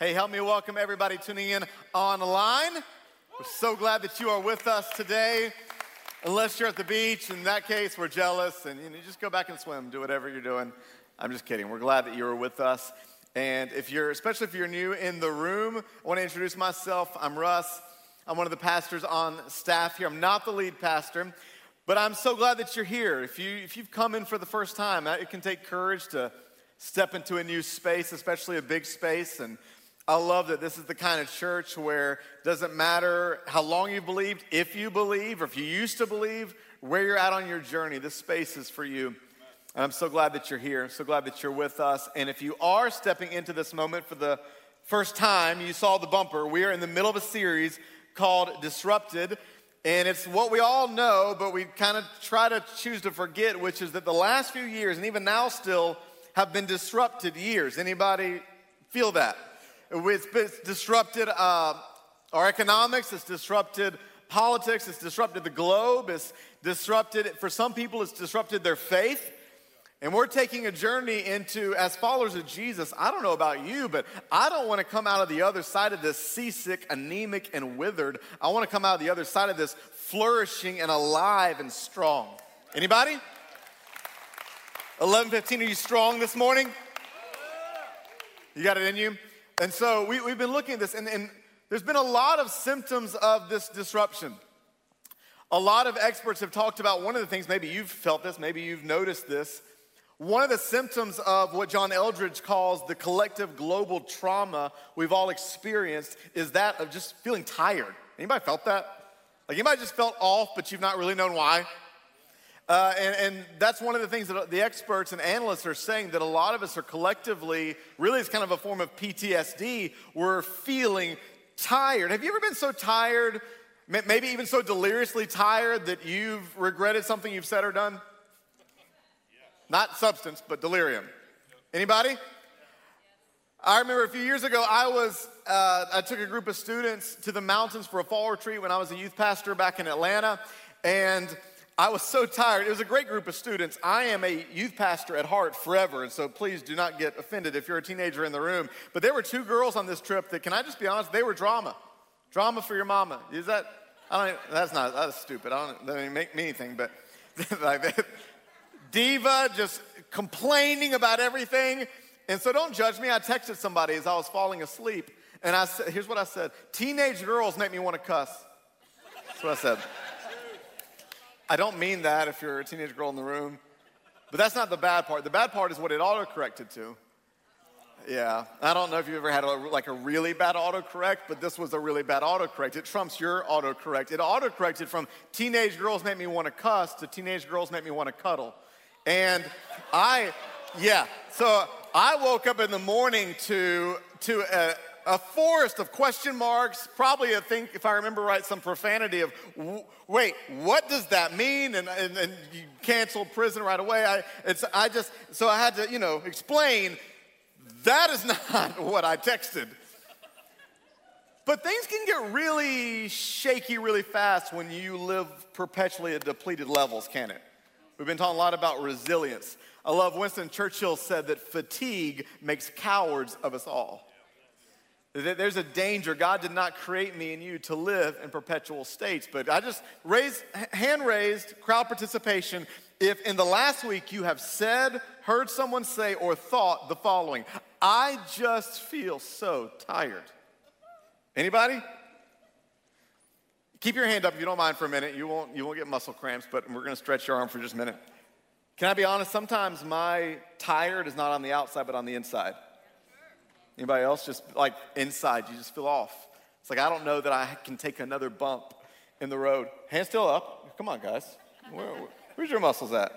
Hey, help me welcome everybody tuning in online. We're so glad that you are with us today. Unless you're at the beach, in that case, we're jealous, and you know, just go back and swim, do whatever you're doing. I'm just kidding. We're glad that you are with us. And if you're, especially if you're new in the room, I want to introduce myself. I'm Russ. I'm one of the pastors on staff here. I'm not the lead pastor, but I'm so glad that you're here. If, you, if you've come in for the first time, uh, it can take courage to step into a new space, especially a big space. And I love that this is the kind of church where it doesn't matter how long you believed, if you believe, or if you used to believe, where you're at on your journey, this space is for you. And I'm so glad that you're here. So glad that you're with us. And if you are stepping into this moment for the first time, you saw the bumper. We are in the middle of a series called Disrupted. And it's what we all know, but we kind of try to choose to forget, which is that the last few years, and even now still, have been disrupted years. Anybody feel that? It's disrupted uh, our economics, it's disrupted politics, it's disrupted the globe, it's disrupted, for some people, it's disrupted their faith. And we're taking a journey into, as followers of Jesus, I don't know about you, but I don't want to come out of the other side of this seasick, anemic, and withered. I want to come out of the other side of this flourishing and alive and strong. Anybody? 11:15, are you strong this morning? You got it in you? And so we, have been looking at this, and, and there's been a lot of symptoms of this disruption. A lot of experts have talked about one of the things, maybe you've felt this, maybe you've noticed this. One of the symptoms of what John Eldredge calls the collective global trauma we've all experienced is that of just feeling tired. Anybody felt that? Like anybody just felt off, but you've not really known why? Uh, and, and, that's one of the things that the experts and analysts are saying that a lot of us are collectively, really, it's kind of a form of PTSD. We're feeling tired. Have you ever been so tired, maybe even so deliriously tired, that you've regretted something you've said or done? Not substance, but delirium. Anybody? I remember a few years ago, I was, uh, I took a group of students to the mountains for a fall retreat when I was a youth pastor back in Atlanta. And I was so tired. It was a great group of students. I am a youth pastor at heart forever, and so please do not get offended if you're a teenager in the room. But there were two girls on this trip that, can I just be honest, they were drama. Drama for your mama. Is that, I don't, that's not, that's stupid. I don't, that doesn't make me anything, but like that. diva, just complaining about everything. And so don't judge me. I texted somebody as I was falling asleep, and I said, here's what I said Teenage girls make me want to cuss. That's what I said. I don't mean that if you're a teenage girl in the room, but that's not the bad part. The bad part is what it autocorrected to. Yeah, I don't know if you've ever had a, like a really bad autocorrect, but this was a really bad autocorrect. It trumps your autocorrect. It autocorrected from teenage girls make me want to cuss to teenage girls make me want to cuddle. And I, yeah, so I woke up in the morning to, to a, forest of question marks, probably I think, if I remember right, some profanity of, wait, what does that mean? And, and, and you canceled prison right away. I, it's, I just, so I had to, you know, explain that is not what I texted. But things can get really shaky really fast when you live perpetually at depleted levels, can it? We've been talking a lot about resilience. I love Winston Churchill said that fatigue makes cowards of us all. There's a danger. God did not create me and you to live in perpetual states. But I just raised, hand raised, crowd participation. If in the last week you have said, heard someone say, or thought the following, I just feel so tired. Anybody? Keep your hand up if you don't mind for a minute. You won't, you won't get muscle cramps, but we're going to stretch your arm for just a minute. Can I be honest? Sometimes my tired is not on the outside, but on the inside. Anybody else just like inside, you just feel off. It's like, I don't know that I can take another bump in the road. Hand still up. Come on, guys. Where, where's your muscles at?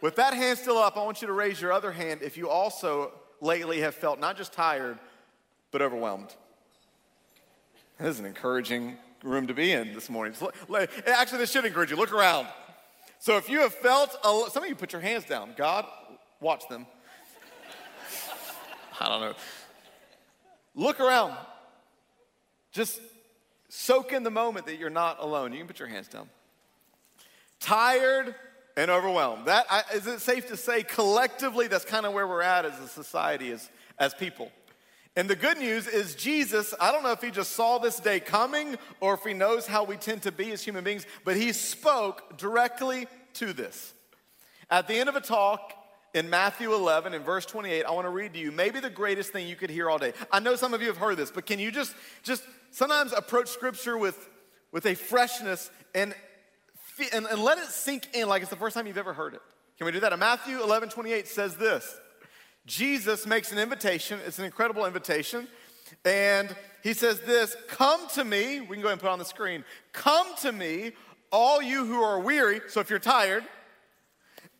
With that hand still up, I want you to raise your other hand if you also lately have felt not just tired, but overwhelmed. This is an encouraging room to be in this morning. Actually, this should encourage you. Look around. So if you have felt, a, some of you put your hands down. God, watch them. I don't know. Look around. Just soak in the moment that you're not alone. You can put your hands down. Tired and overwhelmed. That I, is it safe to say collectively that's kind of where we're at as a society, as, as people. And the good news is, Jesus, I don't know if he just saw this day coming or if he knows how we tend to be as human beings, but he spoke directly to this. At the end of a talk in Matthew 11, in verse 28, I want to read to you maybe the greatest thing you could hear all day. I know some of you have heard this, but can you just, just sometimes approach scripture with, with a freshness and, and, and let it sink in like it's the first time you've ever heard it? Can we do that? And Matthew 11, 28 says this. Jesus makes an invitation. It's an incredible invitation. And he says this Come to me. We can go ahead and put on the screen. Come to me, all you who are weary. So if you're tired,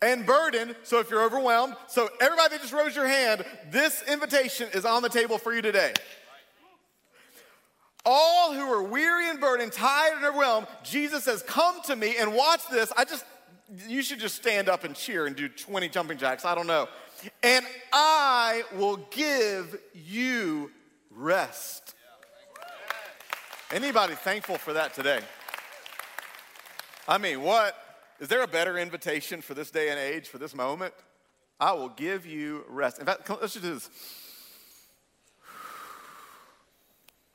and burdened. So if you're overwhelmed, so everybody just rose your hand, this invitation is on the table for you today. All who are weary and burdened, tired and overwhelmed, Jesus says, Come to me and watch this. I just, you should just stand up and cheer and do 20 jumping jacks. I don't know and I will give you rest. Anybody thankful for that today? I mean, what? Is there a better invitation for this day and age, for this moment? I will give you rest. In fact, let's just do this.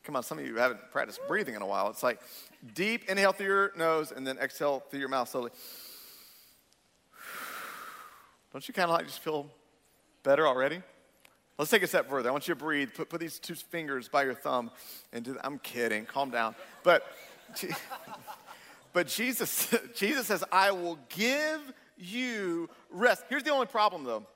Come on, some of you haven't practiced breathing in a while. It's like deep inhale through your nose and then exhale through your mouth slowly. Don't you kind of like just feel Better already? Let's take a step further. I want you to breathe. Put, put these two fingers by your thumb and do, I'm kidding. Calm down. But, but Jesus, Jesus says, I will give you rest. Here's the only problem, though.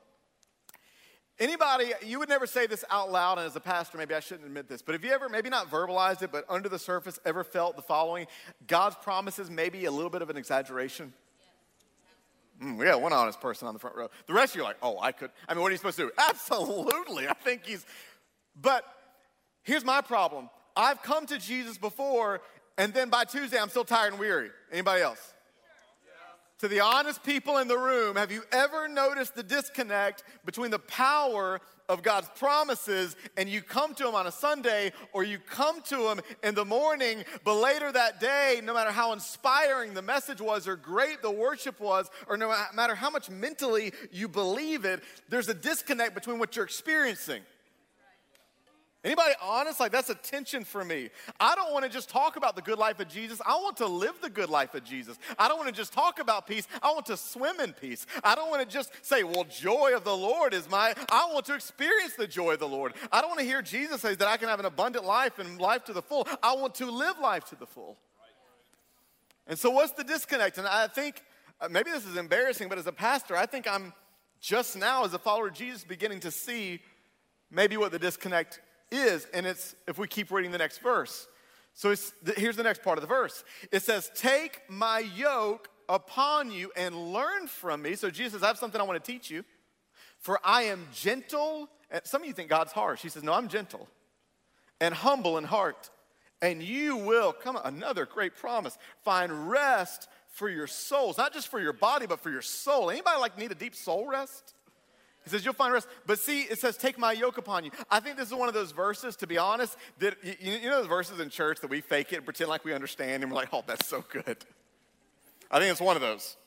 Anybody, you would never say this out loud, and as a pastor, maybe I shouldn't admit this, but have you ever, maybe not verbalized it, but under the surface, ever felt the following? God's promises may be a little bit of an exaggeration. Mm, we got one honest person on the front row. The rest of you are like, oh, I could. I mean, what are you supposed to do? Absolutely. I think he's. But here's my problem I've come to Jesus before, and then by Tuesday, I'm still tired and weary. Anybody else? To the honest people in the room, have you ever noticed the disconnect between the power of God's promises and you come to Him on a Sunday or you come to Him in the morning, but later that day, no matter how inspiring the message was or great the worship was, or no matter how much mentally you believe it, there's a disconnect between what you're experiencing. Anybody honest? Like that's a tension for me. I don't want to just talk about the good life of Jesus. I want to live the good life of Jesus. I don't want to just talk about peace. I want to swim in peace. I don't want to just say, well, joy of the Lord is my, I want to experience the joy of the Lord. I don't want to hear Jesus say that I can have an abundant life and life to the full. I want to live life to the full. And so, what's the disconnect? And I think uh, maybe this is embarrassing, but as a pastor, I think I'm just now, as a follower of Jesus, beginning to see maybe what the disconnect is, and it's if we keep reading the next verse. So it's here's the next part of the verse. It says, Take my yoke upon you and learn from me. So Jesus says, I have something I want to teach you. For I am gentle. And some of you think God's harsh. He says, No, I'm gentle and humble in heart. And you will, come another great promise, find rest for your souls. Not just for your body, but for your soul. Anybody like need a deep soul rest? He says, You'll find rest. But see, it says, Take my yoke upon you. I think this is one of those verses, to be honest, that you, you know the verses in church that we fake it and pretend like we understand and we're like, Oh, that's so good. I think it's one of those.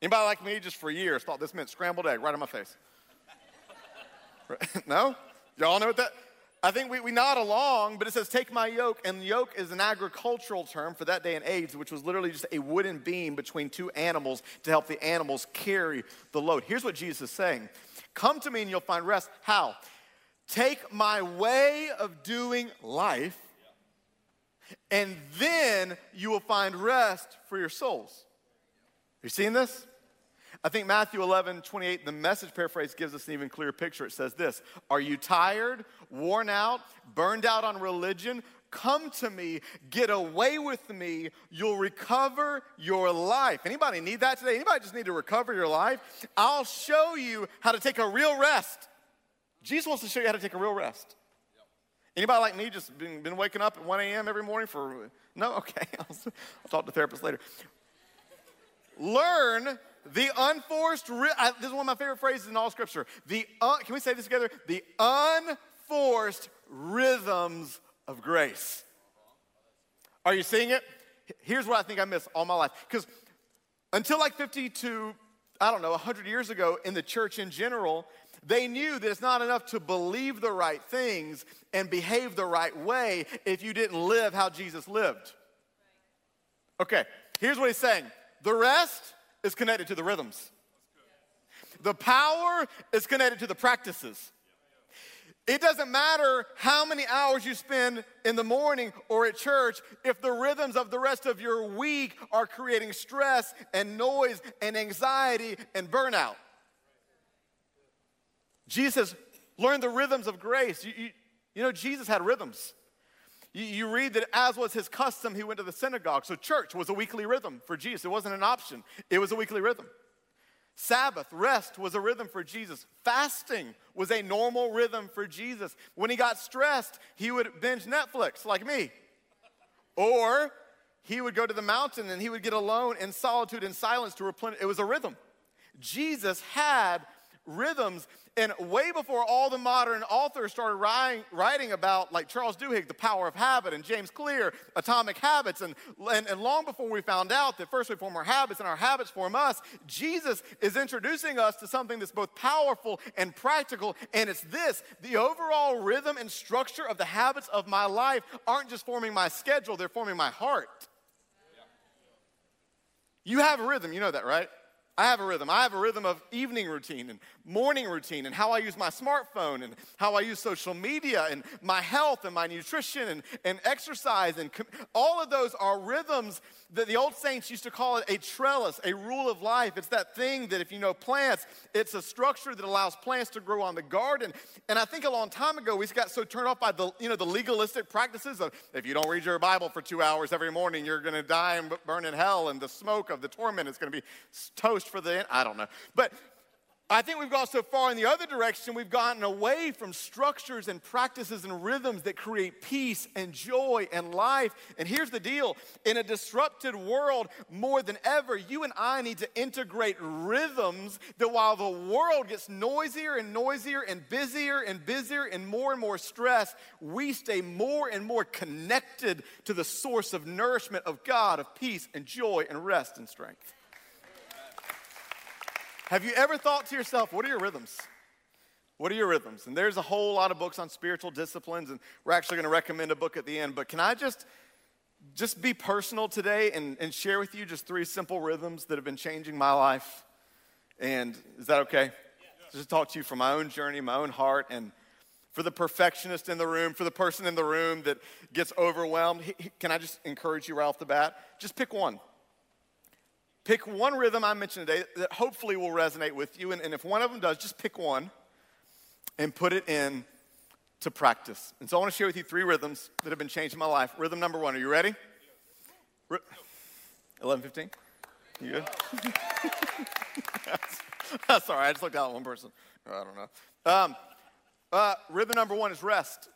Anybody like me just for years thought this meant scrambled egg right in my face? no? Y'all know what that? I think we, we nod along, but it says, Take my yoke. And yoke is an agricultural term for that day and age, which was literally just a wooden beam between two animals to help the animals carry the load. Here's what Jesus is saying Come to me and you'll find rest. How? Take my way of doing life, and then you will find rest for your souls. You seeing this? I think Matthew 11, 28, the message paraphrase gives us an even clearer picture. It says this Are you tired, worn out, burned out on religion? Come to me, get away with me, you'll recover your life. Anybody need that today? Anybody just need to recover your life? I'll show you how to take a real rest. Jesus wants to show you how to take a real rest. Anybody like me just been, been waking up at 1 a.m. every morning for, no? Okay, I'll, I'll talk to the therapist later. Learn the unforced, I, this is one of my favorite phrases in all scripture. The, can we say this together? The unforced rhythms of grace. Are you seeing it? Here's what I think I missed all my life. Because until like 50 to, I don't know, 100 years ago in the church in general, They knew that it's not enough to believe the right things and behave the right way if you didn't live how Jesus lived. Okay, here's what he's saying the rest is connected to the rhythms, the power is connected to the practices. It doesn't matter how many hours you spend in the morning or at church if the rhythms of the rest of your week are creating stress and noise and anxiety and burnout. Jesus learned the rhythms of grace. You, you, you know, Jesus had rhythms. You, you read that as was his custom, he went to the synagogue. So, church was a weekly rhythm for Jesus. It wasn't an option, it was a weekly rhythm. Sabbath, rest was a rhythm for Jesus. Fasting was a normal rhythm for Jesus. When he got stressed, he would binge Netflix like me. Or he would go to the mountain and he would get alone in solitude and silence to replenish. It was a rhythm. Jesus had rhythms. And way before all the modern authors started writing, writing about, like Charles Duhigg, The Power of Habit, and James Clear, Atomic Habits, and, and, and long before we found out that first we form our habits and our habits form us, Jesus is introducing us to something that's both powerful and practical. And it's this the overall rhythm and structure of the habits of my life aren't just forming my schedule, they're forming my heart. You have a rhythm, you know that, right? I have a rhythm. I have a rhythm of evening routine and morning routine and how I use my smartphone and how I use social media and my health and my nutrition and, and exercise. And com- all of those are rhythms that the old saints used to call it a trellis, a rule of life. It's that thing that if you know plants, it's a structure that allows plants to grow on the garden. And I think a long time ago, we got so turned off by the, you know, the legalistic practices of if you don't read your Bible for two hours every morning, you're going to die and burn in hell and the smoke of the torment is going to be toast for the. I don't know. But I think we've gone so far in the other direction, we've gotten away from structures and practices and rhythms that create peace and joy and life. And here's the deal in a disrupted world, more than ever, you and I need to integrate rhythms that while the world gets noisier and noisier and busier and busier and more and more stress, we stay more and more connected to the source of nourishment of God, of peace and joy and rest and strength. Have you ever thought to yourself, what are your rhythms? What are your rhythms? And there's a whole lot of books on spiritual disciplines, and we're actually going to recommend a book at the end. But can I just just be personal today and, and share with you just three simple rhythms that have been changing my life? And is that okay? Just talk to you from my own journey, my own heart, and for the perfectionist in the room, for the person in the room that gets overwhelmed, can I just encourage you right off the bat? Just pick one. Pick one rhythm I mentioned today that hopefully will resonate with you. And, and if one of them does, just pick one and put it in to practice. And so I want to share with you three rhythms that have been changing my life. Rhythm number one, are you ready? 11:15. You good? that's, all right. I just looked out at one person. I don't know. Um, uh, rhythm number one is rest.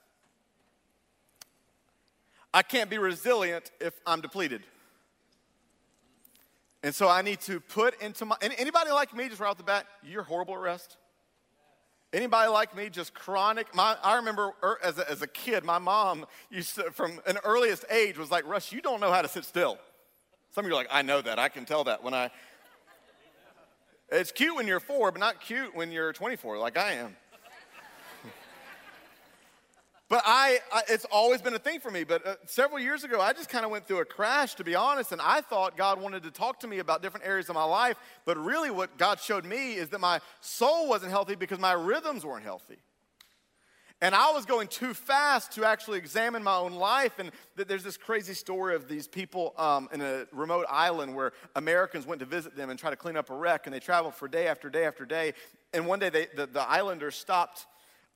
I can't be resilient if I'm depleted. And so I need to put into my, anybody like me, just right off the bat, you're horrible at rest? Anybody like me, just chronic? My, I remember er, as a, as a kid, my mom used to, from an earliest age, was like, "Rush, you don't know how to sit still. Some of you are like, I know that. I can tell that when I. It's cute when you're four, but not cute when you're 24, like I am. But I, I, it's always been a thing for me. But uh, several years ago, I just kind of went through a crash, to be honest, and I thought God wanted to talk to me about different areas of my life. But really, what God showed me is that my soul wasn't healthy because my rhythms weren't healthy. And I was going too fast to actually examine my own life. And th- there's this crazy story of these people um, in a remote island where Americans went to visit them and try to clean up a wreck. And they traveled for day after day after day. And one day, they, the, the islanders stopped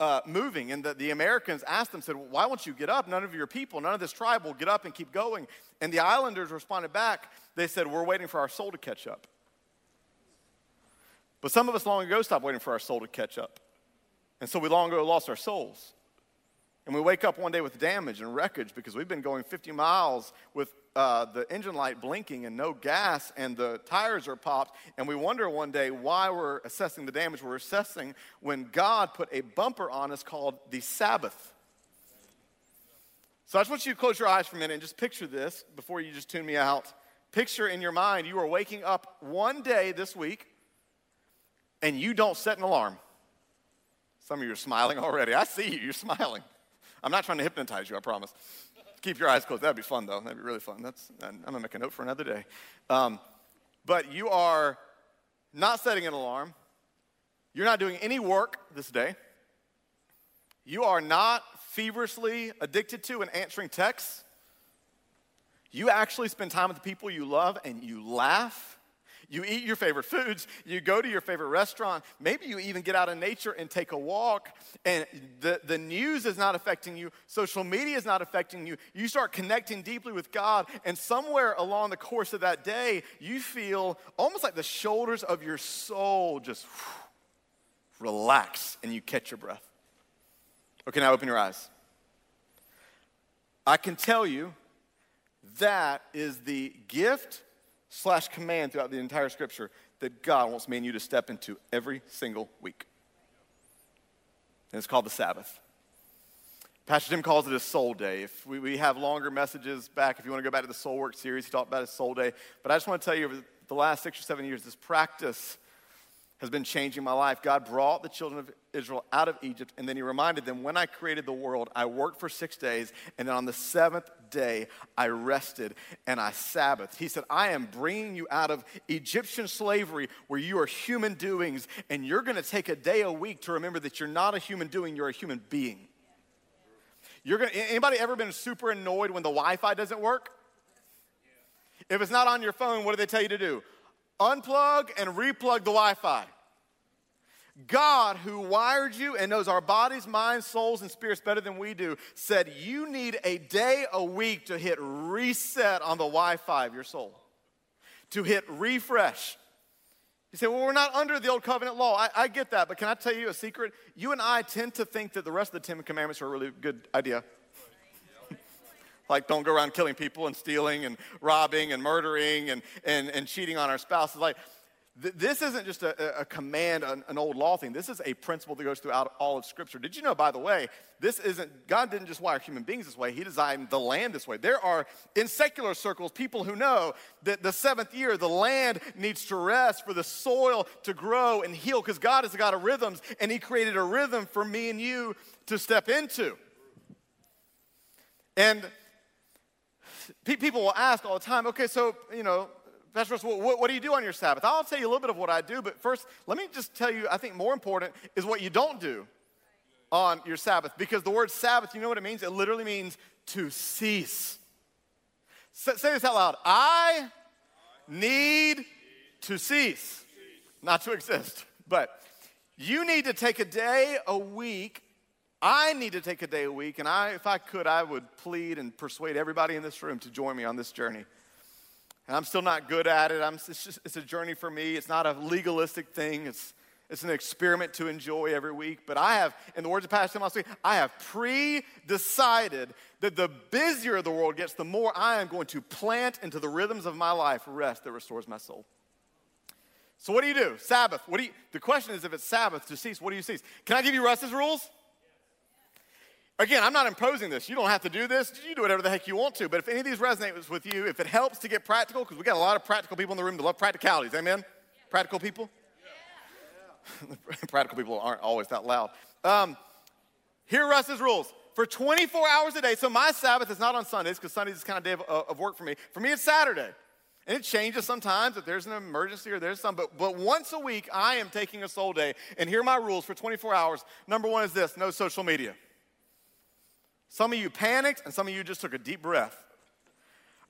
uh, moving. And the, the Americans asked them, said, well, Why won't you get up? None of your people, none of this tribe will get up and keep going. And the islanders responded back, They said, We're waiting for our soul to catch up. But some of us long ago stopped waiting for our soul to catch up. And so we long ago lost our souls. And we wake up one day with damage and wreckage because we've been going 50 miles with uh, the engine light blinking and no gas, and the tires are popped. And we wonder one day why we're assessing the damage we're assessing when God put a bumper on us called the Sabbath. So I just want you to close your eyes for a minute and just picture this before you just tune me out. Picture in your mind you are waking up one day this week and you don't set an alarm. Some of you are smiling already. I see you, you're smiling. I'm not trying to hypnotize you, I promise. Keep your eyes closed. That'd be fun, though. That'd be really fun. That's, I'm going to make a note for another day. Um, but you are not setting an alarm. You're not doing any work this day. You are not feverishly addicted to and answering texts. You actually spend time with the people you love and you laugh. You eat your favorite foods. You go to your favorite restaurant. Maybe you even get out in nature and take a walk. And the, the news is not affecting you. Social media is not affecting you. You start connecting deeply with God. And somewhere along the course of that day, you feel almost like the shoulders of your soul just whew, relax and you catch your breath. Okay, now open your eyes. I can tell you that is the gift slash command throughout the entire scripture that God wants me and you to step into every single week. And it's called the Sabbath. Pastor Tim calls it a soul day. If we, we have longer messages back, if you want to go back to the Soul Work series, he talked about a soul day. But I just want to tell you, over the last six or seven years, this practice has been changing my life. God brought the children of Israel out of Egypt, and then He reminded them when I created the world, I worked for six days, and then on the seventh day, I rested and I Sabbathed. He said, I am bringing you out of Egyptian slavery where you are human doings, and you're going to take a day a week to remember that you're not a human doing, you're a human being. You're gonna, anybody ever been super annoyed when the Wi Fi doesn't work? If it's not on your phone, what do they tell you to do? Unplug and replug the Wi Fi. God, who wired you and knows our bodies, minds, souls, and spirits better than we do, said you need a day a week to hit reset on the Wi Fi of your soul, to hit refresh. You say, well, we're not under the old covenant law. I, I, get that, but can I tell you a secret? You and I tend to think that the rest of the Ten Commandments are a really good idea. like, don't go around killing people and stealing and robbing and murdering and, and, and cheating on our spouses. Like, this isn't just a, a command, an, an, old law thing. This is a principle that goes throughout all of Scripture. Did you know, by the way, this isn't, God didn't just wire human beings this way, He designed the land this way. There are, in secular circles, people who know that the seventh year, the land needs to rest for the soil to grow and heal because God is a God of rhythms, and He created a rhythm for me and you to step into. And people will ask all the time, okay, so, you know, Pastor Russell, what, what do you do on your Sabbath? I'll tell you a little bit of what I do, but first, let me just tell you, I think more important is what you don't do on your Sabbath. Because the word Sabbath, you know what it means? It literally means to cease. Say, say this out loud I need to cease, not to exist, but you need to take a day a week. I need to take a day a week, and I, if I could, I would plead and persuade everybody in this room to join me on this journey. And I'm still not good at it. I'm, it's, just, it's a journey for me. It's not a legalistic thing. It's, it's an experiment to enjoy every week. But I have, in the words of Pastor Tim I have pre-decided that the busier the world gets, the more I am going to plant into the rhythms of my life rest that restores my soul. So what do you do? Sabbath. What do you, the question is if it's Sabbath to cease, what do you cease? Can I give you Russ's rules? Again, I'm not imposing this. You don't have to do this. You do whatever the heck you want to. But if any of these resonate with you, if it helps to get practical, because we got a lot of practical people in the room that love practicalities. Amen? Yeah. Practical people? Yeah. practical people aren't always that loud. Um, here are Russ's rules. For 24 hours a day, so my Sabbath is not on Sundays because Sundays is kind of day of, uh, of work for me. For me, it's Saturday. And it changes sometimes if there's an emergency or there's some, but, but once a week, I am taking a soul day. And here are my rules for 24 hours. Number one is this no social media. Some of you panicked, and some of you just took a deep breath.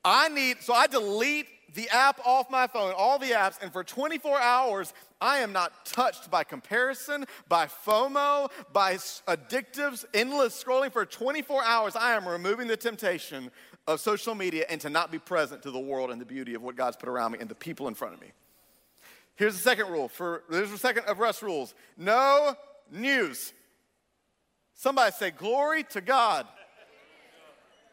I need, so I delete the app off my phone, all the apps, and for 24 hours, I am not touched by comparison, by FOMO, by addictives, endless scrolling. For 24 hours, I am removing the temptation of social media and to not be present to the world and the beauty of what God's put around me and the people in front of me. Here's the second rule for there's the second of Russ rules. No news. Somebody say, Glory to God.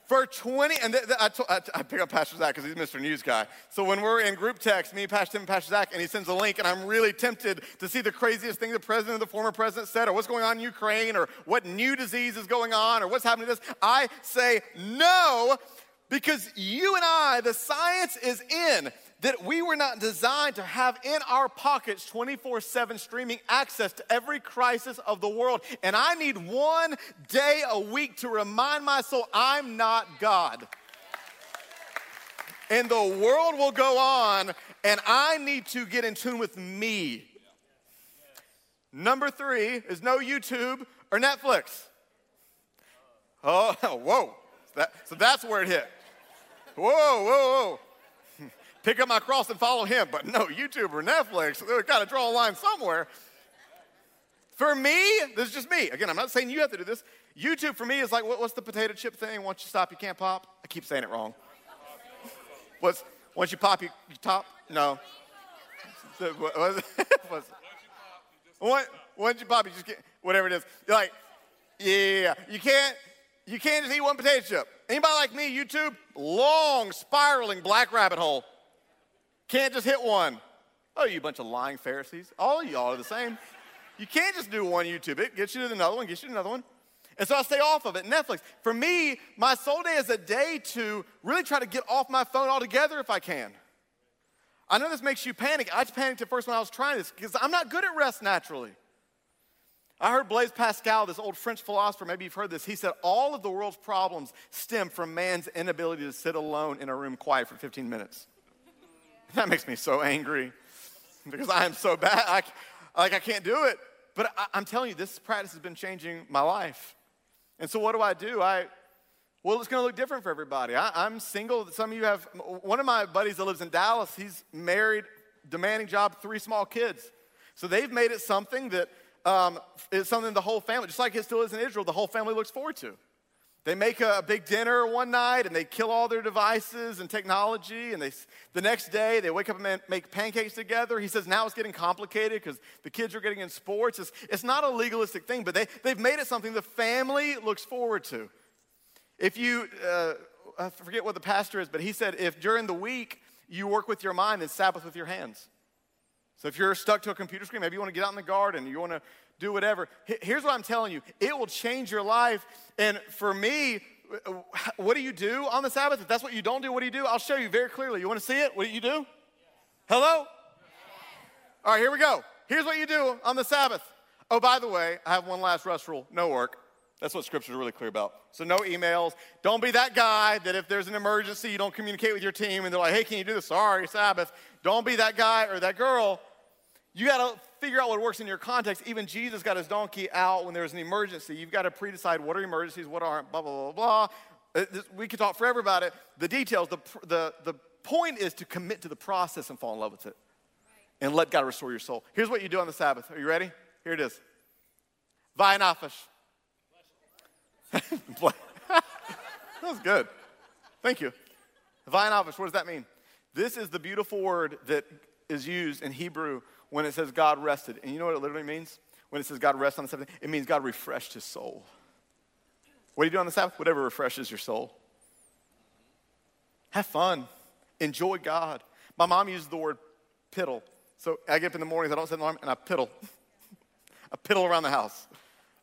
For 20, and th- th- I, t- I, t- I pick up Pastor Zach because he's Mr. News guy. So when we're in group text, me, Pastor Tim, and Pastor Zach, and he sends a link, and I'm really tempted to see the craziest thing the president or the former president said, or what's going on in Ukraine, or what new disease is going on, or what's happening to this, I say no Because you and I, the science is in that we were not designed to have in our pockets 24 7 streaming access to every crisis of the world. And I need one day a week to remind my soul I'm not God. And the world will go on, and I need to get in tune with me. Number three is no YouTube or Netflix. Oh, whoa. That, so that's where it hit. Whoa, whoa, whoa. Pick up my cross and follow him. But no, YouTube or Netflix, they got to draw a line somewhere. For me, this is just me. Again, I'm not saying you have to do this. YouTube for me is like, what, what's the potato chip thing? Once you stop, you can't pop. I keep saying it wrong. What's, once you pop, you, you top? No. what, what, what's, what, once you pop, you just get, whatever it is. You're like, yeah, you can't, you can't just eat one potato chip. Anybody like me, YouTube? Long, spiraling black rabbit hole. Can't just hit one. Oh, you bunch of lying Pharisees. All of y'all are the same. You can't just do one YouTube. It gets you to another one, gets you to another one. And so I stay off of it. Netflix. For me, my soul day is a day to really try to get off my phone altogether if I can. I know this makes you panic. I just panicked at first when I was trying this because I'm not good at rest naturally. I heard Blaise Pascal, this old French philosopher, maybe you've heard this. He said, All of the world's problems stem from man's inability to sit alone in a room quiet for 15 minutes. That makes me so angry because I am so bad. I, like, I can't do it. But I, I'm telling you, this practice has been changing my life. And so, what do I do? I, well, it's going to look different for everybody. I, am single. Some of you have, one of my buddies that lives in Dallas, he's married, demanding job, three small kids. So they've made it something that um, is something the whole family, just like it still is in Israel, the whole family looks forward to. They make a, big dinner one night and they kill all their devices and technology. And they, the next day, they wake up and make pancakes together. He says now it's getting complicated because the kids are getting in sports. It's, it's not a legalistic thing, but they, they've made it something the family looks forward to. If you, uh, I forget what the pastor is, but he said if during the week you work with your mind then Sabbath with your hands. So if you're stuck to a computer screen, maybe you want to get out in the garden, you want to do whatever. Here's what I'm telling you it will change your life. And for me, what do you do on the Sabbath? If that's what you don't do, what do you do? I'll show you very clearly. You want to see it? What do you do? Hello? All right, here we go. Here's what you do on the Sabbath. Oh, by the way, I have one last Russ rule no work. That's what scripture is really clear about. So, no emails. Don't be that guy that if there's an emergency, you don't communicate with your team and they're like, hey, can you do this? Sorry, Sabbath. Don't be that guy or that girl you got to figure out what works in your context. Even Jesus got his donkey out when there was an emergency. You've got to pre decide what are emergencies, what aren't, blah, blah, blah, blah. Uh, we could talk forever about it. The details, the, the, the point is to commit to the process and fall in love with it and let God restore your soul. Here's what you do on the Sabbath. Are you ready? Here it is. Vainafish. that was good. Thank you. Vainafish, what does that mean? This is the beautiful word that is used in Hebrew when it says God rested. And you know what it literally means? When it says God rested on the Sabbath, it means God refreshed his soul. What do you do on the Sabbath? Whatever refreshes your soul. Have fun. Enjoy God. My mom uses the word piddle. So I get up in the mornings, I don't set an alarm, and I piddle. I piddle around the house.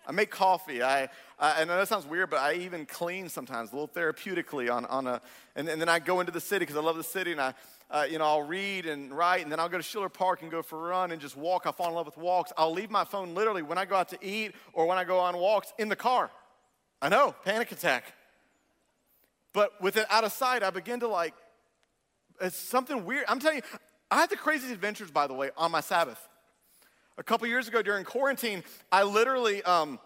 I make coffee. I, I, I, know that sounds weird, but I even clean sometimes, a little therapeutically on, on a, and, and then I go into the city because I love the city and I, uh, you know, I'll read and write, and then I'll go to Schiller Park and go for a run and just walk. I fall in love with walks. I'll leave my phone literally when I go out to eat or when I go on walks in the car. I know, panic attack. But with it out of sight, I begin to like, it's something weird. I'm telling you, I had the craziest adventures, by the way, on my Sabbath. A couple years ago during quarantine, I literally, um,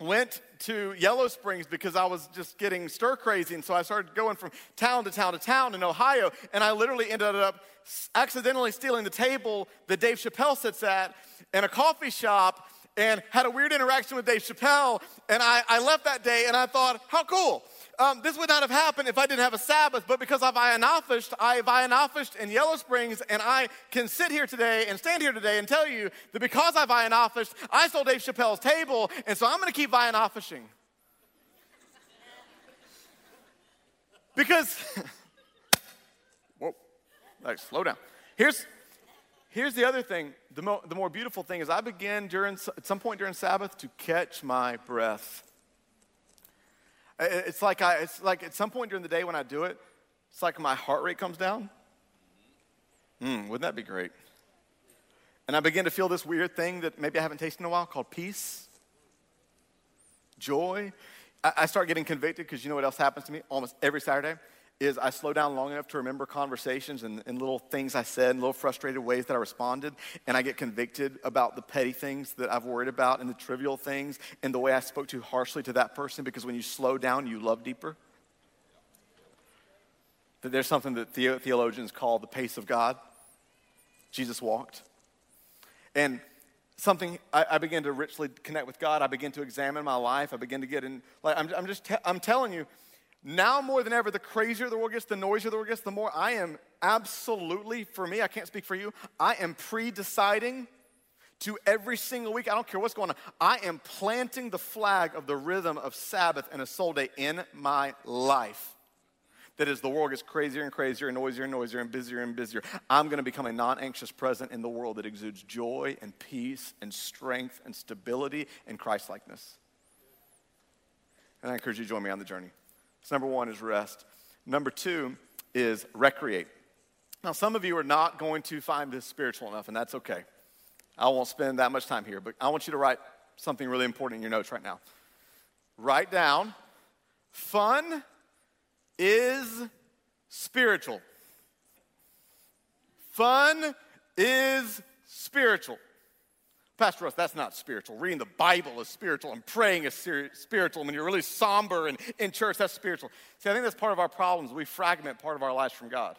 went to Yellow Springs because I was just getting stir crazy. And so I started going from town to town to town in Ohio. And I literally ended up accidentally stealing the table that Dave Chappelle sits at in a coffee shop and had a weird interaction with Dave Chappelle. And I, I left that day and I thought, how cool. Um, this would not have happened if I didn't have a Sabbath, but because I've Ionophished, I've Ionophished in Yellow Springs, and I can sit here today and stand here today and tell you that because I've Ionophished, I stole Dave Chappelle's table, and so I'm going to keep Ionophishing. because, whoa, right, slow down. Here's, here's the other thing. The, mo- the more beautiful thing is I began during, at some point during Sabbath to catch my breath. It's like, I, it's like at some point during the day when I do it, it's like my heart rate comes down. Mm, wouldn't that be great? And I begin to feel this weird thing that maybe I haven't tasted in a while called peace, joy. I, I start getting convicted because you know what else happens to me almost every Saturday? Is I slow down long enough to remember conversations and, and little things I said and little frustrated ways that I responded, and I get convicted about the petty things that I've worried about and the trivial things and the way I spoke too harshly to that person because when you slow down, you love deeper. That there's something that theologians call the pace of God. Jesus walked. And something I, I, began to richly connect with God. I began to examine my life. I began to get in. Like I'm, I'm just, te- I'm telling you, now more than ever, the crazier the world gets, the noisier the world gets, the more I am absolutely, for me, I can't speak for you, I am pre deciding to every single week, I don't care what's going on, I am planting the flag of the rhythm of Sabbath and a soul day in my life that as the world gets crazier and crazier and noisier and noisier and busier and busier, I'm going to become a non anxious presence in the world that exudes joy and peace and strength and stability and Christ likeness. And I encourage you to join me on the journey. So, number one is rest. Number two is recreate. Now, some of you are not going to find this spiritual enough, and that's okay. I won't spend that much time here, but I want you to write something really important in your notes right now. Write down fun is spiritual. Fun is spiritual. Pastor Russ, that's not spiritual. Reading the Bible is spiritual, and praying is spiritual. When you're really somber and in church, that's spiritual. See, I think that's part of our problems. We fragment part of our lives from God.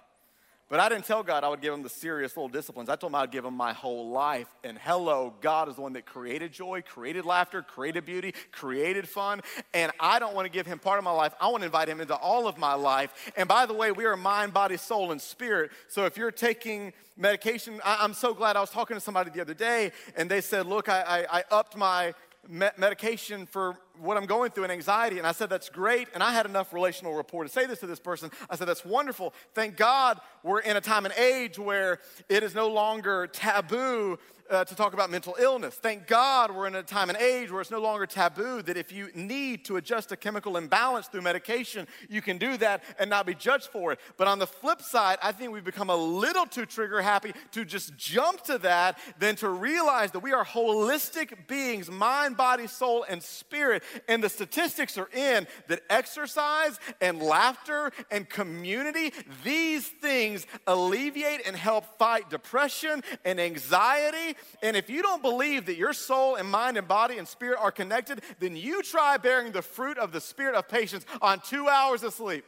But I didn't tell God I would give him the serious little disciplines. I told him I'd give him my whole life. And hello, God is the one that created joy, created laughter, created beauty, created fun. And I don't want to give him part of my life. I want to invite him into all of my life. And by the way, we are mind, body, soul, and spirit. So if you're taking medication, I, am so glad I was talking to somebody the other day and they said, Look, I, I, I upped my medication for what I'm going through and anxiety. And I said, That's great. And I had enough relational rapport to say this to this person. I said, That's wonderful. Thank God we're in a time and age where it is no longer taboo uh, to talk about mental illness. Thank God we're in a time and age where it's no longer taboo that if you need to adjust a chemical imbalance through medication, you can do that and not be judged for it. But on the flip side, I think we've become a little too trigger happy to just jump to that than to realize that we are holistic beings mind, body, soul, and spirit. And the statistics are in that exercise and laughter and community, these things alleviate and help fight depression and anxiety and if you don't believe that your soul and mind and body and spirit are connected, then you try bearing the fruit of the spirit of patience on two hours of sleep.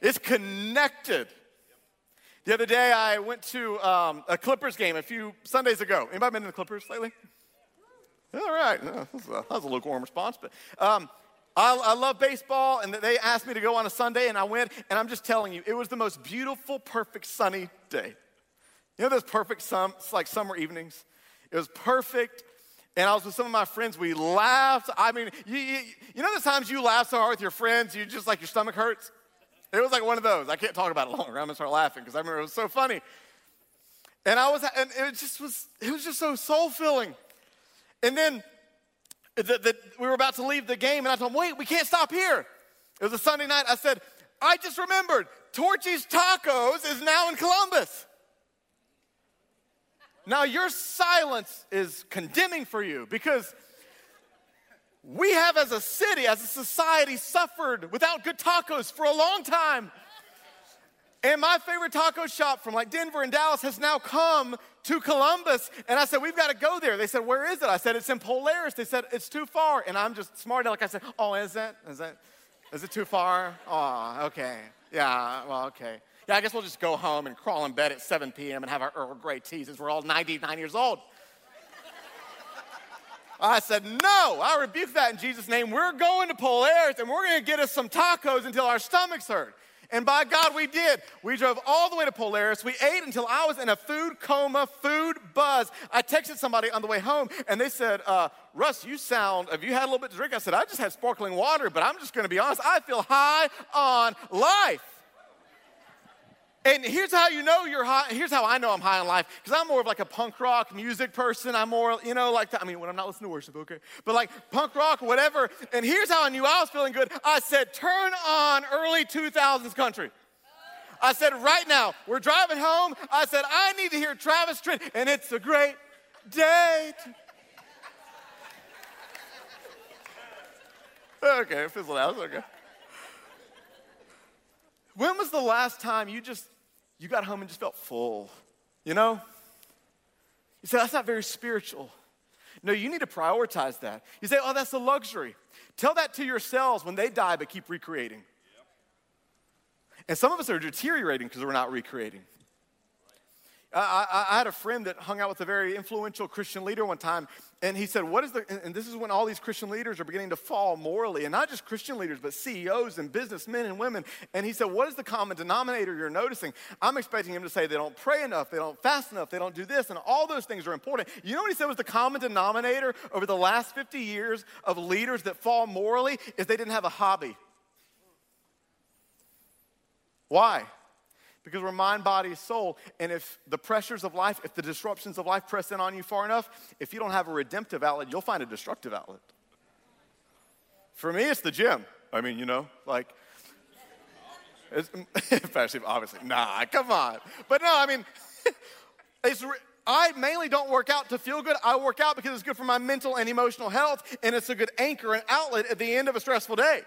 It's connected. The other day, I went to um, a Clippers game a few Sundays ago. Anybody been to the Clippers lately? All right, that was a, that was a lukewarm response, but um, I, I, love baseball, and they asked me to go on a Sunday, and I went, and I'm just telling you, it was the most beautiful, perfect, sunny day. You know those perfect sum, like summer evenings? It was perfect. And I was with some of my friends. We laughed. I mean, you, you, you know the times you laugh so hard with your friends, you just like your stomach hurts? It was like one of those. I can't talk about it longer. I'm gonna start laughing because I remember it was so funny. And I was, and it just was, it was just so soul filling. And then the, the, we were about to leave the game, and I told him, wait, we can't stop here. It was a Sunday night. I said, I just remembered Torchy's Tacos is now in Columbus. Now, your silence is condemning for you because we have, as a city, as a society, suffered without good tacos for a long time. And my favorite taco shop from like Denver and Dallas has now come to Columbus. And I said, We've got to go there. They said, Where is it? I said, It's in Polaris. They said, It's too far. And I'm just smart like I said, Oh, is that? Is that? Is it too far? Oh, okay. Yeah, well, okay yeah, I guess we'll just go home and crawl in bed at 7 p.m. and have our Earl Grey tea since we're all 99 years old. I said, No, I rebuke that in Jesus' name. We're going to Polaris and we're going to get us some tacos until our stomachs hurt. And by God, we did. We drove all the way to Polaris. We ate until I was in a food coma, food buzz. I texted somebody on the way home and they said, uh, Russ, you sound, have you had a little bit to drink? I said, I just had sparkling water, but I'm just going to be honest. I feel high on life. And here's how you know you're high. Here's how I know I'm high on life. Because I'm more of like a punk rock music person. I'm more, you know, like, I mean, when I'm not listening to worship, okay? But like punk rock, whatever. And here's how I knew I was feeling good. I said, turn on early 2000s country. I said, right now, we're driving home. I said, I need to hear Travis Tritt. And it's a great day. okay, fizzled out. Okay. When was the last time you just you got home and just felt full? You know? You say that's not very spiritual. No, you need to prioritize that. You say, "Oh, that's a luxury." Tell that to yourselves when they die but keep recreating. And some of us are deteriorating because we're not recreating. I, I, had a friend that hung out with a very influential Christian leader one time, and he said, What is the, and this is when all these Christian leaders are beginning to fall morally, and not just Christian leaders, but CEOs and businessmen and women. And he said, What is the common denominator you're noticing? I'm expecting him to say they don't pray enough, they don't fast enough, they don't do this, and all those things are important. You know what he said was the common denominator over the last 50 years of leaders that fall morally? Is they didn't have a hobby. Why? Because we're mind, body, soul. And if the pressures of life, if the disruptions of life press in on you far enough, if you don't have a redemptive outlet, you'll find a destructive outlet. For me, it's the gym. I mean, you know, like, it's, obviously, nah, come on. But no, I mean, it's, I mainly don't work out to feel good. I work out because it's good for my mental and emotional health, and it's a good anchor and outlet at the end of a stressful day.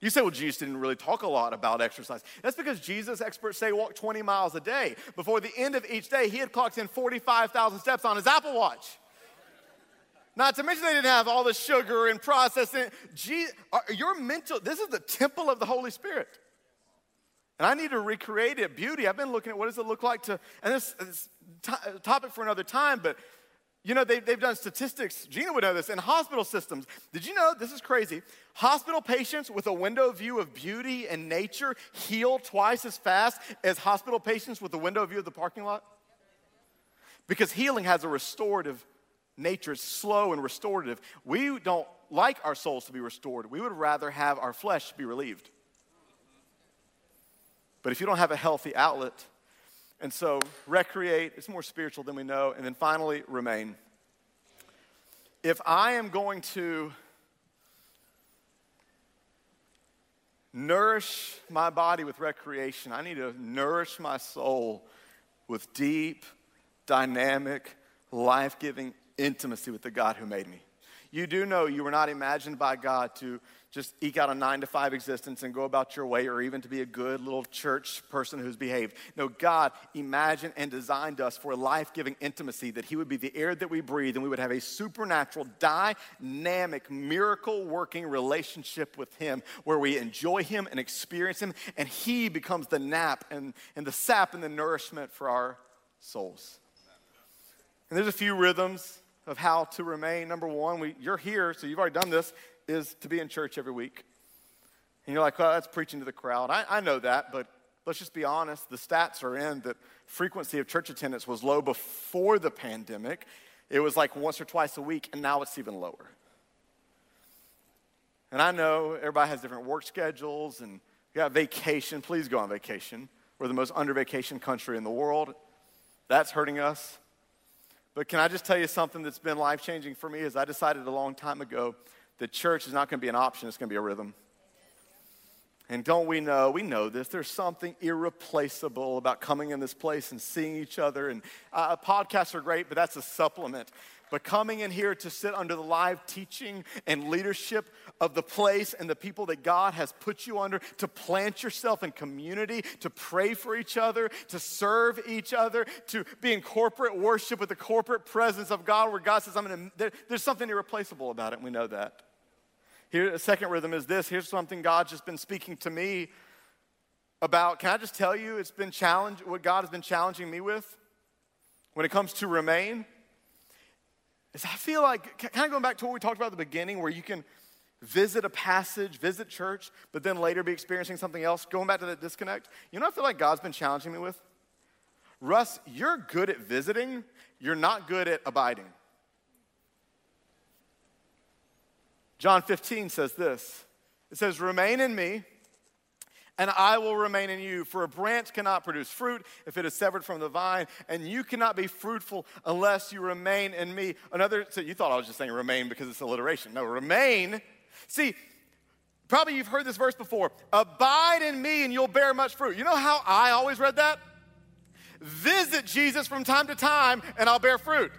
You say, well, Jesus didn't really talk a lot about exercise. That's because Jesus, experts say, walked 20 miles a day. Before the end of each day, he had clocked in 45,000 steps on his Apple Watch. Not to mention they didn't have all the sugar and processing. Jesus, your mental, this is the temple of the Holy Spirit. And I need to recreate it. Beauty, I've been looking at what does it look like to, and this is topic for another time, but you know, they, they've done statistics. Gina would know this in hospital systems. Did you know, this is crazy, hospital patients with a window view of beauty and nature heal twice as fast as hospital patients with a window view of the parking lot? Because healing has a restorative nature, it's slow and restorative. We don't like our souls to be restored, we would rather have our flesh be relieved. But if you don't have a healthy outlet, and so, recreate, it's more spiritual than we know. And then finally, remain. If I am going to nourish my body with recreation, I need to nourish my soul with deep, dynamic, life giving intimacy with the God who made me. You do know you were not imagined by God to just eke out a nine to five existence and go about your way, or even to be a good little church person who's behaved. No, God imagined and designed us for life giving intimacy, that He would be the air that we breathe, and we would have a supernatural, dynamic, miracle working relationship with Him where we enjoy Him and experience Him, and He becomes the nap and, and the sap and the nourishment for our souls. And there's a few rhythms of how to remain. Number one, we, you're here, so you've already done this is to be in church every week. And you're like, well, that's preaching to the crowd. I, I know that, but let's just be honest. The stats are in that frequency of church attendance was low before the pandemic. It was like once or twice a week, and now it's even lower. And I know everybody has different work schedules and you got vacation. Please go on vacation. We're the most under vacation country in the world. That's hurting us. But can I just tell you something that's been life changing for me? Is I decided a long time ago the church is not going to be an option, it's going to be a rhythm. And don't we know, we know this, there's something irreplaceable about coming in this place and seeing each other. And uh, podcasts are great, but that's a supplement. But coming in here to sit under the live teaching and leadership of the place and the people that God has put you under, to plant yourself in community, to pray for each other, to serve each other, to be in corporate worship with the corporate presence of God, where God says, I'm gonna, there, there's something irreplaceable about it, and we know that. Here, a second rhythm is this. Here's something God's just been speaking to me about. Can I just tell you, it's been challenge what God has been challenging me with when it comes to remain? Is I feel like, kind of going back to what we talked about at the beginning, where you can visit a passage, visit church, but then later be experiencing something else, going back to that disconnect. You know, I feel like God's been challenging me with? Russ, you're good at visiting, you're not good at abiding. John 15 says this it says, Remain in me, and I will remain in you. For a branch cannot produce fruit if it is severed from the vine, and you cannot be fruitful unless you remain in me. Another, so you thought I was just saying remain because it's alliteration. No, remain. See, probably you've heard this verse before Abide in me, and you'll bear much fruit. You know how I always read that? Visit Jesus from time to time, and I'll bear fruit.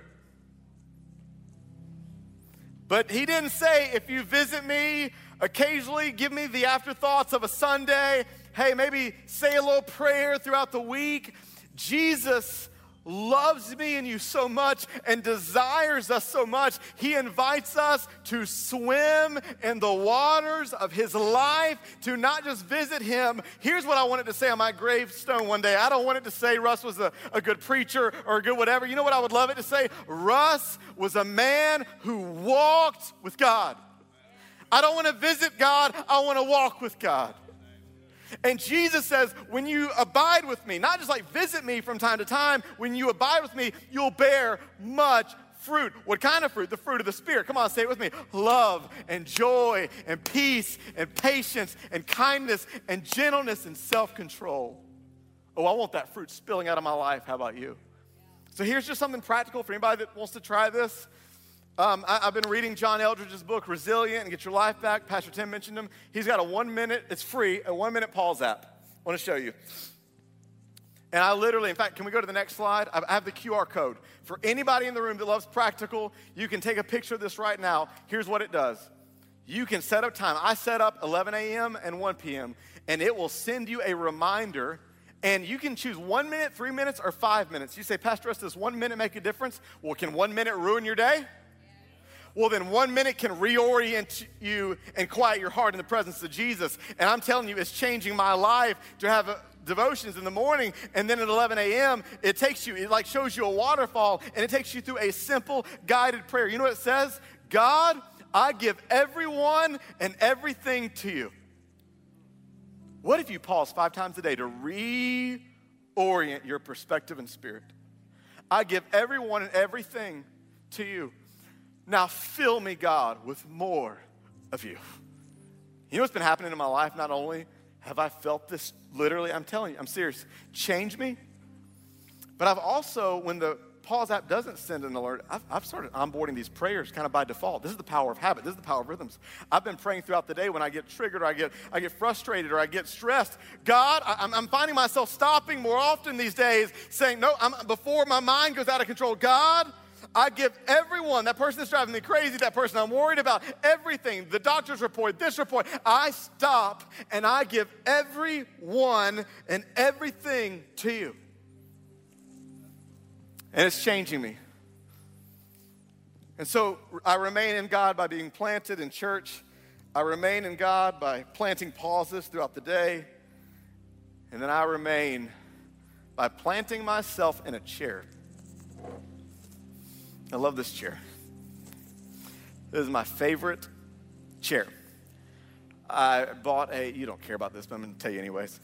But he didn't say, if you visit me occasionally, give me the afterthoughts of a Sunday. Hey, maybe say a little prayer throughout the week. Jesus loves me and you so much and desires us so much. He invites us to swim in the waters of His life, to not just visit Him. Here's what I wanted to say on my gravestone one day. I don't want it to say Russ was a, a good preacher or a good whatever. You know what I would love it to say? Russ was a man who walked with God. I don't want to visit God, I want to walk with God. And Jesus says, when you abide with me, not just like visit me from time to time, when you abide with me, you'll bear much fruit. What kind of fruit? The fruit of the Spirit. Come on, say it with me love and joy and peace and patience and kindness and gentleness and self control. Oh, I want that fruit spilling out of my life. How about you? So here's just something practical for anybody that wants to try this. Um, I, have been reading John Eldredge's book, Resilient and Get Your Life Back. Pastor Tim mentioned him. He's got a one minute, it's free, a one minute pause app. I want to show you. And I literally, in fact, can we go to the next slide? I have the QR code. For anybody in the room that loves practical, you can take a picture of this right now. Here's what it does you can set up time. I set up 11 a.m. and 1 p.m., and it will send you a reminder. And you can choose one minute, three minutes, or five minutes. You say, Pastor, does one minute make a difference? Well, can one minute ruin your day? Well, then one minute can reorient you and quiet your heart in the presence of Jesus. And I'm telling you, it's changing my life to have a, devotions in the morning and then at 11 a.m it takes you it like shows you a waterfall and it takes you through a simple guided prayer. You know what it says? God i give everyone and everything to you. What if you pause five times a day to reorient your perspective and spirit? I give everyone and everything to you now fill me, God, with more of you. You know what's been happening in my life? Not only have I felt this literally, I'm telling you, I'm serious, change me, but I've also, when the Pause app doesn't send an alert, I've, I've, started onboarding these prayers kind of by default. This is the power of habit. This is the power of rhythms. I've been praying throughout the day when I get triggered or I get, I get frustrated or I get stressed. God, I, am I'm finding myself stopping more often these days saying, no, I'm, before my mind goes out of control, God, I give everyone, that person that's driving me crazy, that person I'm worried about, everything, the doctor's report, this report, I stop and I give everyone and everything to you. And it's changing me. And so I remain in God by being planted in church. I remain in God by planting pauses throughout the day. And then I remain by planting myself in a chair I love this chair. This is my favorite chair. I bought a, you don't care about this, but I'm going to tell you anyways.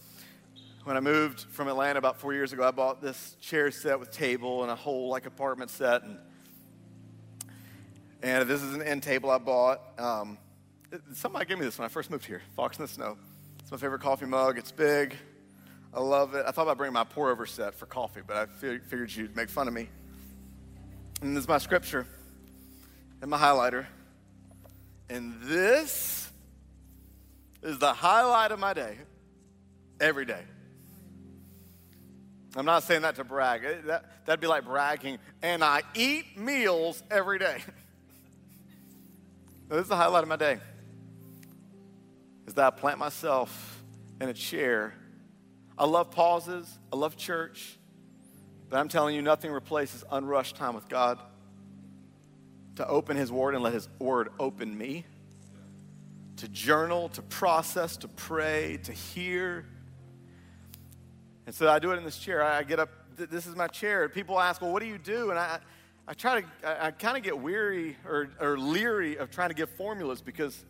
When I moved from Atlanta about four years ago, I bought this chair set with table and a whole like apartment set. And, and this is an end table I bought. Um, somebody gave me this when I first moved here, Fox in the Snow. It's my favorite coffee mug. It's big. I love it. I thought about bringing my pour over set for coffee, but I figured you'd make fun of me. And this is my scripture and my highlighter. And this is the highlight of my day every day. I'm not saying that to brag. That, that'd be like bragging. And I eat meals every day. this is the highlight of my day. Is that I plant myself in a chair. I love pauses. I love church. But I'm telling you, nothing replaces unrushed time with God. To open His Word and let His Word open me. To journal, to process, to pray, to hear. And so I do it in this chair. I get up, this is my chair. People ask, well, what do you do? And I, I try to, I, I kind of get weary or, or leery of trying to give formulas because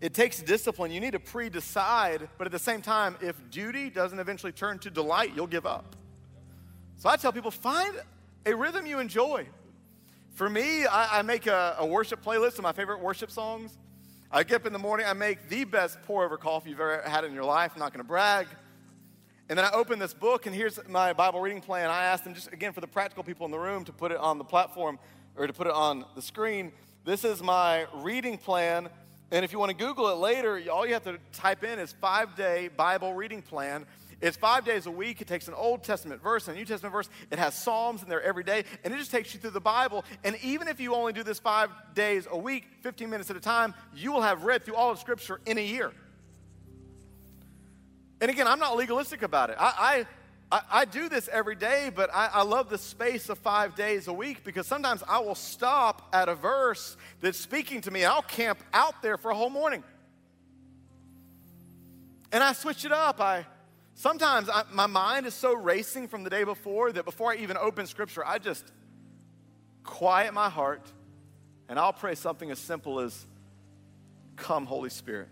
it takes discipline. You need to pre decide, but at the same time, if duty doesn't eventually turn to delight, you'll give up. So I tell people find a rhythm you enjoy. For me, I, I make a, a, worship playlist of my favorite worship songs. I get up in the morning, I make the best pour over coffee you've ever had in your life. I'm not going to brag. And then I open this book, and here's my Bible reading plan. I asked them, just again, for the practical people in the room, to put it on the platform or to put it on the screen. This is my reading plan. And if you want to Google it later, all you have to type in is five day Bible reading plan. It's five days a week. It takes an Old Testament verse and a New Testament verse. It has Psalms in there every day, and it just takes you through the Bible. And even if you only do this five days a week, 15 minutes at a time, you will have read through all of Scripture in a year. And again, I'm not legalistic about it. I, I, I do this every day, but I, I love the space of five days a week because sometimes I will stop at a verse that's speaking to me and I'll camp out there for a whole morning. And I switch it up. I sometimes I, my mind is so racing from the day before that before I even open scripture, I just quiet my heart and I'll pray something as simple as, Come, Holy Spirit.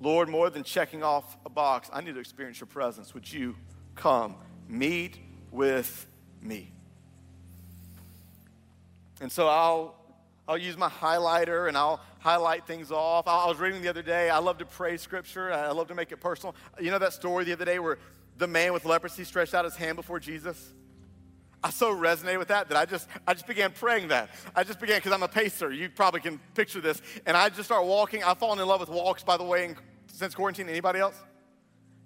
Lord, more than checking off a box, I need to experience your presence. Would you come meet with me? And so I'll, I'll use my highlighter and I'll highlight things off. I was reading the other day, I love to pray scripture, I love to make it personal. You know that story the other day where the man with leprosy stretched out his hand before Jesus? I so resonated with that that I just I just began praying that. I just began because I'm a pacer. You probably can picture this. And I just start walking. I've fallen in love with walks, by the way, in since quarantine? Anybody else?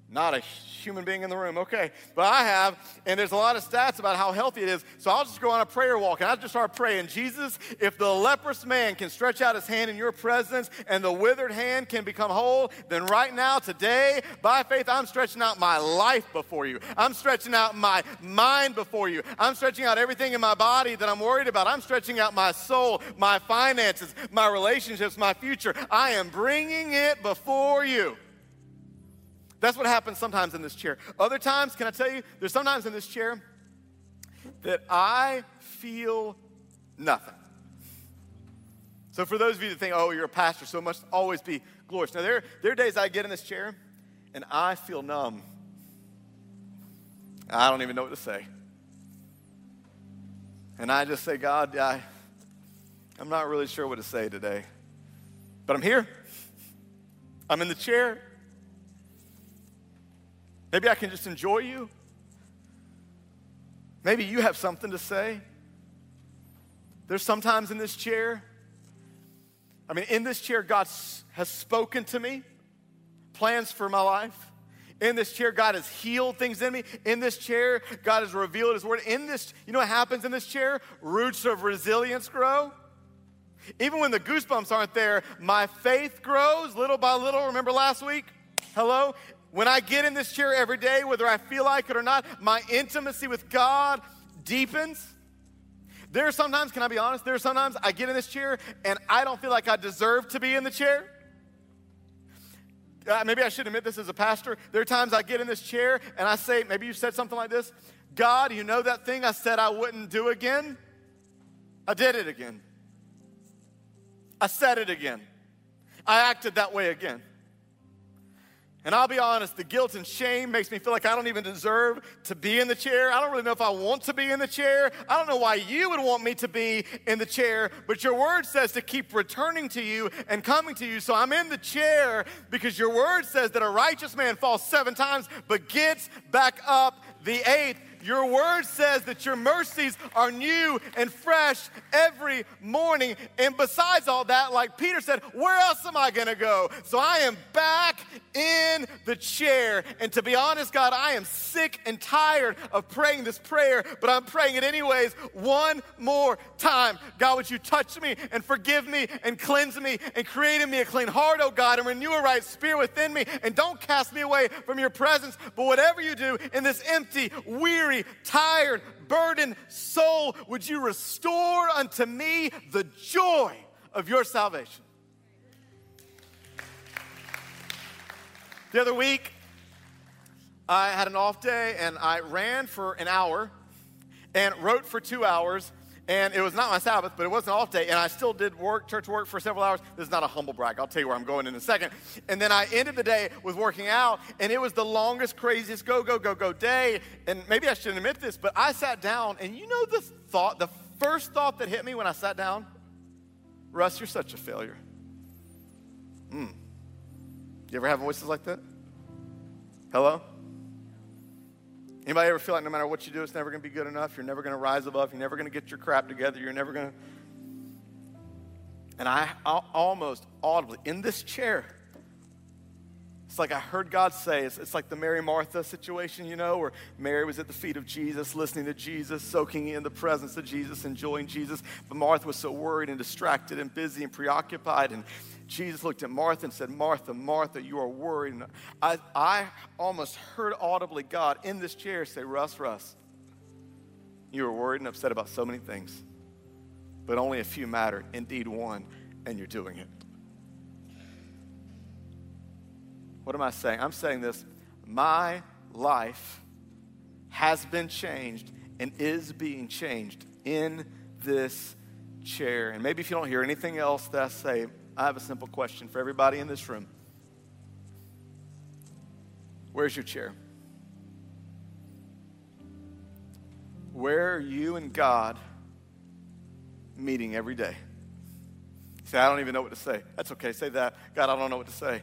Not a human being in the room. Okay. But I have, and there's a lot of stats about how healthy it is. So I'll just go on a prayer walk and I'll just start praying Jesus, if the leprous man can stretch out his hand in your presence and the withered hand can become whole, then right now, today, by faith, I'm stretching out my life before you. I'm stretching out my mind before you. I'm stretching out everything in my body that I'm worried about. I'm stretching out my soul, my finances, my relationships, my future. I am bringing it before you. That's what happens sometimes in this chair. Other times, can I tell you, there's sometimes in this chair that I feel nothing. So, for those of you that think, oh, you're a pastor, so it must always be glorious. Now, there, there are days I get in this chair and I feel numb. I don't even know what to say. And I just say, God, I, I'm not really sure what to say today. But I'm here. I'm in the chair. Maybe I can just enjoy you. Maybe you have something to say. There's sometimes in this chair, I mean, in this chair, God has spoken to me, plans for my life. In this chair, God has healed things in me. In this chair, God has revealed His word. In this, you know what happens in this chair? Roots of resilience grow. Even when the goosebumps aren't there, my faith grows little by little. Remember last week? Hello? When I get in this chair every day, whether I feel like it or not, my intimacy with God deepens. There are sometimes, can I be honest? There are sometimes I get in this chair and I don't feel like I deserve to be in the chair. Uh, maybe I should admit this as a pastor. There are times I get in this chair and I say, maybe you said something like this God, you know that thing I said I wouldn't do again? I did it again. I said it again. I acted that way again. And I'll be honest, the guilt and shame makes me feel like I don't even deserve to be in the chair. I don't really know if I want to be in the chair. I don't know why you would want me to be in the chair, but your word says to keep returning to you and coming to you. So I'm in the chair because your word says that a righteous man falls seven times but gets back up the eighth. Your word says that your mercies are new and fresh every morning. And besides all that, like Peter said, where else am I going to go? So I am back in the chair. And to be honest, God, I am sick and tired of praying this prayer, but I'm praying it anyways one more time. God, would you touch me and forgive me and cleanse me and create in me a clean heart, oh God, and renew a right spirit within me. And don't cast me away from your presence. But whatever you do in this empty, weary, weary, tired, burdened soul, would you restore unto me the joy of your salvation? The other week, I had an off day and I ran for an hour and wrote for two hours and it was not my Sabbath, but it was an off day, and I still did work, church work for several hours. This is not a humble brag. I'll tell you where I'm going in a second. And then I ended the day with working out, and it was the longest, craziest go, go, go, go day. And maybe I shouldn't admit this, but I sat down, and you know the thought, the first thought that hit me when I sat down? Russ, you're such a failure. Hmm. You ever have voices like that? Hello? Anybody ever feel like no matter what you do, it's never going to be good enough? You're never going to rise above. You're never going to get your crap together. You're never going to. And I, almost audibly, in this chair, it's like I heard God say, it's, it's, like the Mary Martha situation, you know, where Mary was at the feet of Jesus, listening to Jesus, soaking in the presence of Jesus, enjoying Jesus. But Martha was so worried and distracted and busy and preoccupied. And Jesus looked at Martha and said, Martha, Martha, you are worried. And I, I almost heard audibly God in this chair say, Russ, Russ, you are worried and upset about so many things, but only a few matter. Indeed, one, and you're doing it. What am I saying? I'm saying this my life has been changed and is being changed in this chair. And maybe if you don't hear anything else that I say, I have a simple question for everybody in this room. Where's your chair? Where are you and God meeting every day? Say, I don't even know what to say. That's okay. Say that. God, I don't know what to say.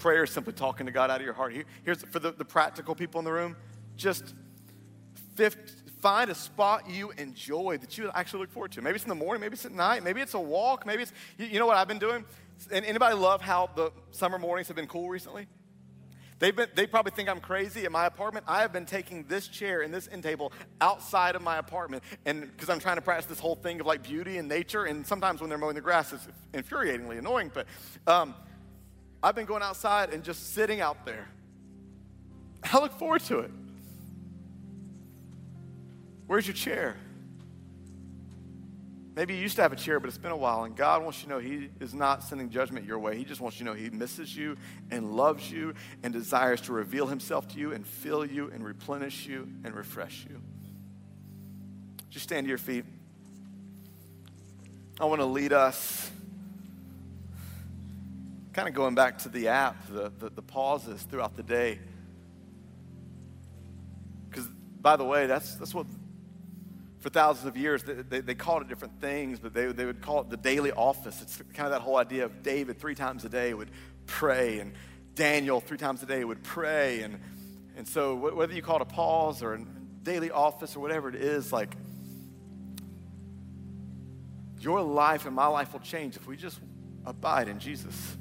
Prayer is simply talking to God out of your heart. Here's for the, the practical people in the room just find a spot you enjoy that you actually look forward to. Maybe it's in the morning, maybe it's at night, maybe it's a walk, maybe it's, you, you know what I've been doing? And anybody love how the summer mornings have been cool recently? They've been, they probably think I'm crazy in my apartment. I have been taking this chair and this end table outside of my apartment, and because I'm trying to practice this whole thing of like beauty and nature. And sometimes when they're mowing the grass, it's infuriatingly annoying. But um, I've been going outside and just sitting out there. I look forward to it. Where's your chair? Maybe you used to have a chair, but it's been a while, and God wants you to know He is not sending judgment your way. He just wants you to know He misses you and loves you and desires to reveal Himself to you and fill you and replenish you and refresh you. Just stand to your feet. I want to lead us kind of going back to the app, the, the, the pauses throughout the day. Because, by the way, that's, that's what, for thousands of years, they, they, they, called it different things, but they, they would call it the daily office. It's kind of that whole idea of David three times a day would pray, and Daniel three times a day would pray. And, and so, whether you call it a pause or a daily office or whatever it is, like, your life and my life will change if we just abide in Jesus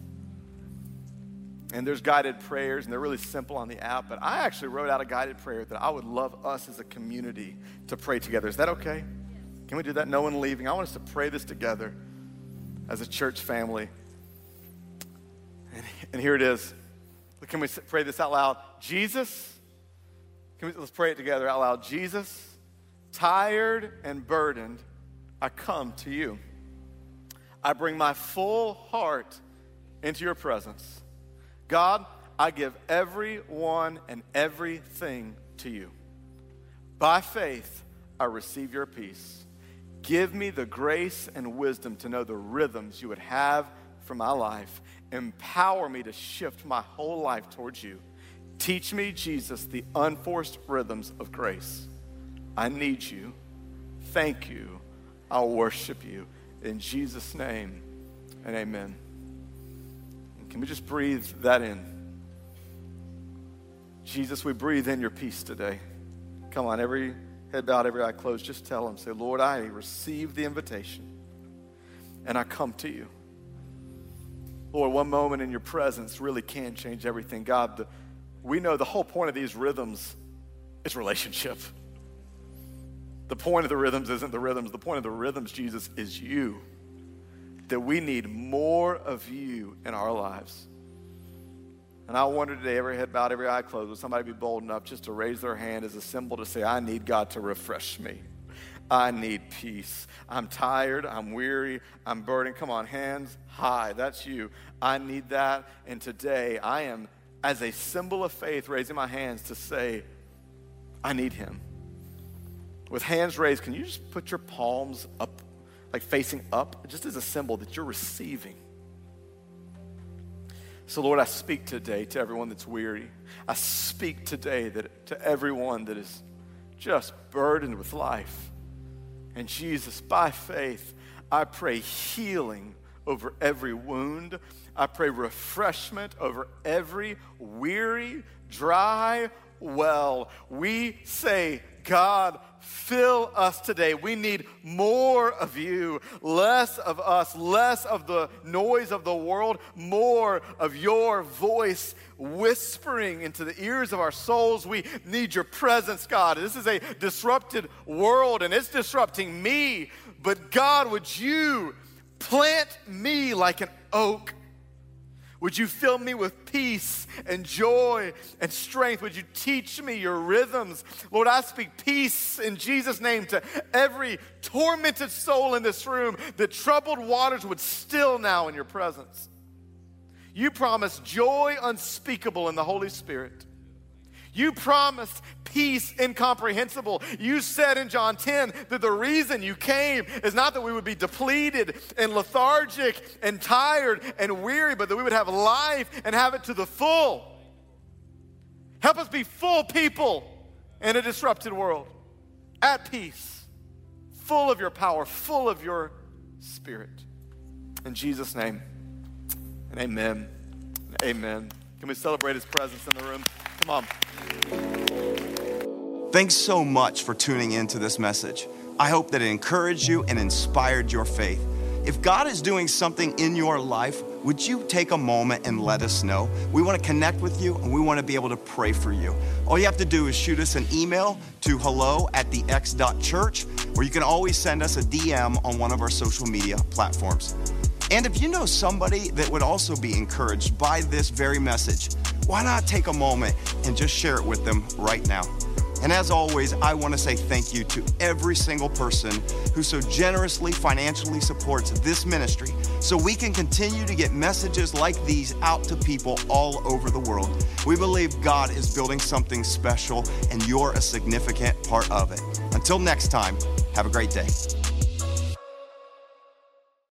and there's guided prayers, and they're really simple on the app. But I actually wrote out a guided prayer that I would love us as a community to pray together. Is that okay? Can we do that? No one leaving. I want us to pray this together as a church family. And, and here it is. Can we pray this out loud? Jesus, we, let's pray it together out loud. Jesus, tired and burdened, I come to you. I bring my full heart into your presence. God, I give everyone and everything to you. By faith, I receive your peace. Give me the grace and wisdom to know the rhythms you would have for my life. Empower me to shift my whole life towards you. Teach me, Jesus, the unforced rhythms of grace. I need you. Thank you. I'll worship you. In Jesus' name, and amen. Can we just breathe that in? Jesus, we breathe in your peace today. Come on, every head bowed, every eye closed. Just tell him, say, Lord, I receive the invitation and I come to you. Lord, one moment in your presence really can change everything. God, the, we know the whole point of these rhythms is relationship. The point of the rhythms isn't the rhythms. The point of the rhythms, Jesus, is you that we need more of you in our lives. And I wonder today, every head bowed, every eye closed, would somebody be bold enough just to raise their hand as a symbol to say, I need God to refresh me. I need peace. I'm tired. I'm weary. I'm burdened. Come on, hands high. That's you. I need that. And today, I am, as a symbol of faith, raising my hands to say, I need Him. With hands raised, can you just put your palms up like facing up, just as a symbol that you're receiving. So, Lord, I speak today to everyone that's weary. I speak today that to everyone that is just burdened with life. And Jesus, by faith, I pray healing over every wound. I pray refreshment over every weary, dry well. We say, God, fill us today. We need more of you, less of us, less of the noise of the world, more of your voice whispering into the ears of our souls. We need your presence, God. This is a disrupted world and it's disrupting me. But God, would you plant me like an oak would you fill me with peace and joy and strength? Would you teach me your rhythms? Lord, I speak peace in Jesus' name to every tormented soul in this room that troubled waters would still now in your presence. You promise joy unspeakable in the Holy Spirit. You promised peace incomprehensible. You said in John 10 that the reason you came is not that we would be depleted and lethargic and tired and weary, but that we would have life and have it to the full. Help us be full people in a disrupted world, at peace, full of your power, full of your spirit. In Jesus' name, and amen. Amen. Can we celebrate his presence in the room? Come on. Thanks so much for tuning in to this message. I hope that it encouraged you and inspired your faith. If God is doing something in your life, would you take a moment and let us know? We want to connect with you and we want to be able to pray for you. All you have to do is shoot us an email to hello at the x.church, or you can always send us a DM on one of our social media platforms. And if you know somebody that would also be encouraged by this very message, why not take a moment and just share it with them right now? And as always, I want to say thank you to every single person who so generously financially supports this ministry so we can continue to get messages like these out to people all over the world. We believe God is building something special and you're a significant part of it. Until next time, have a great day.